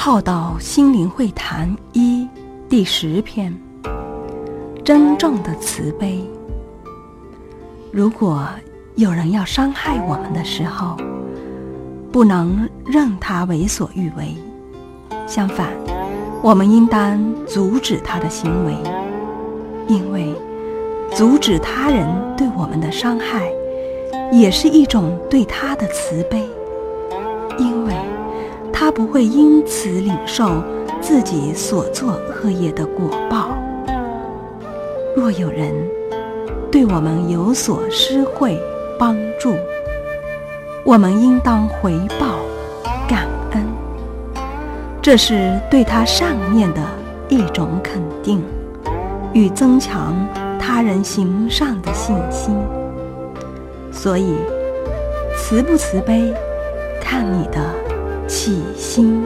浩道心灵会谈一第十篇：真正的慈悲。如果有人要伤害我们的时候，不能任他为所欲为，相反，我们应当阻止他的行为，因为阻止他人对我们的伤害，也是一种对他的慈悲，因为他不会因此领受自己所作恶业的果报。若有人，对我们有所施惠帮助，我们应当回报感恩，这是对他善念的一种肯定，与增强他人行善的信心。所以，慈不慈悲，看你的起心。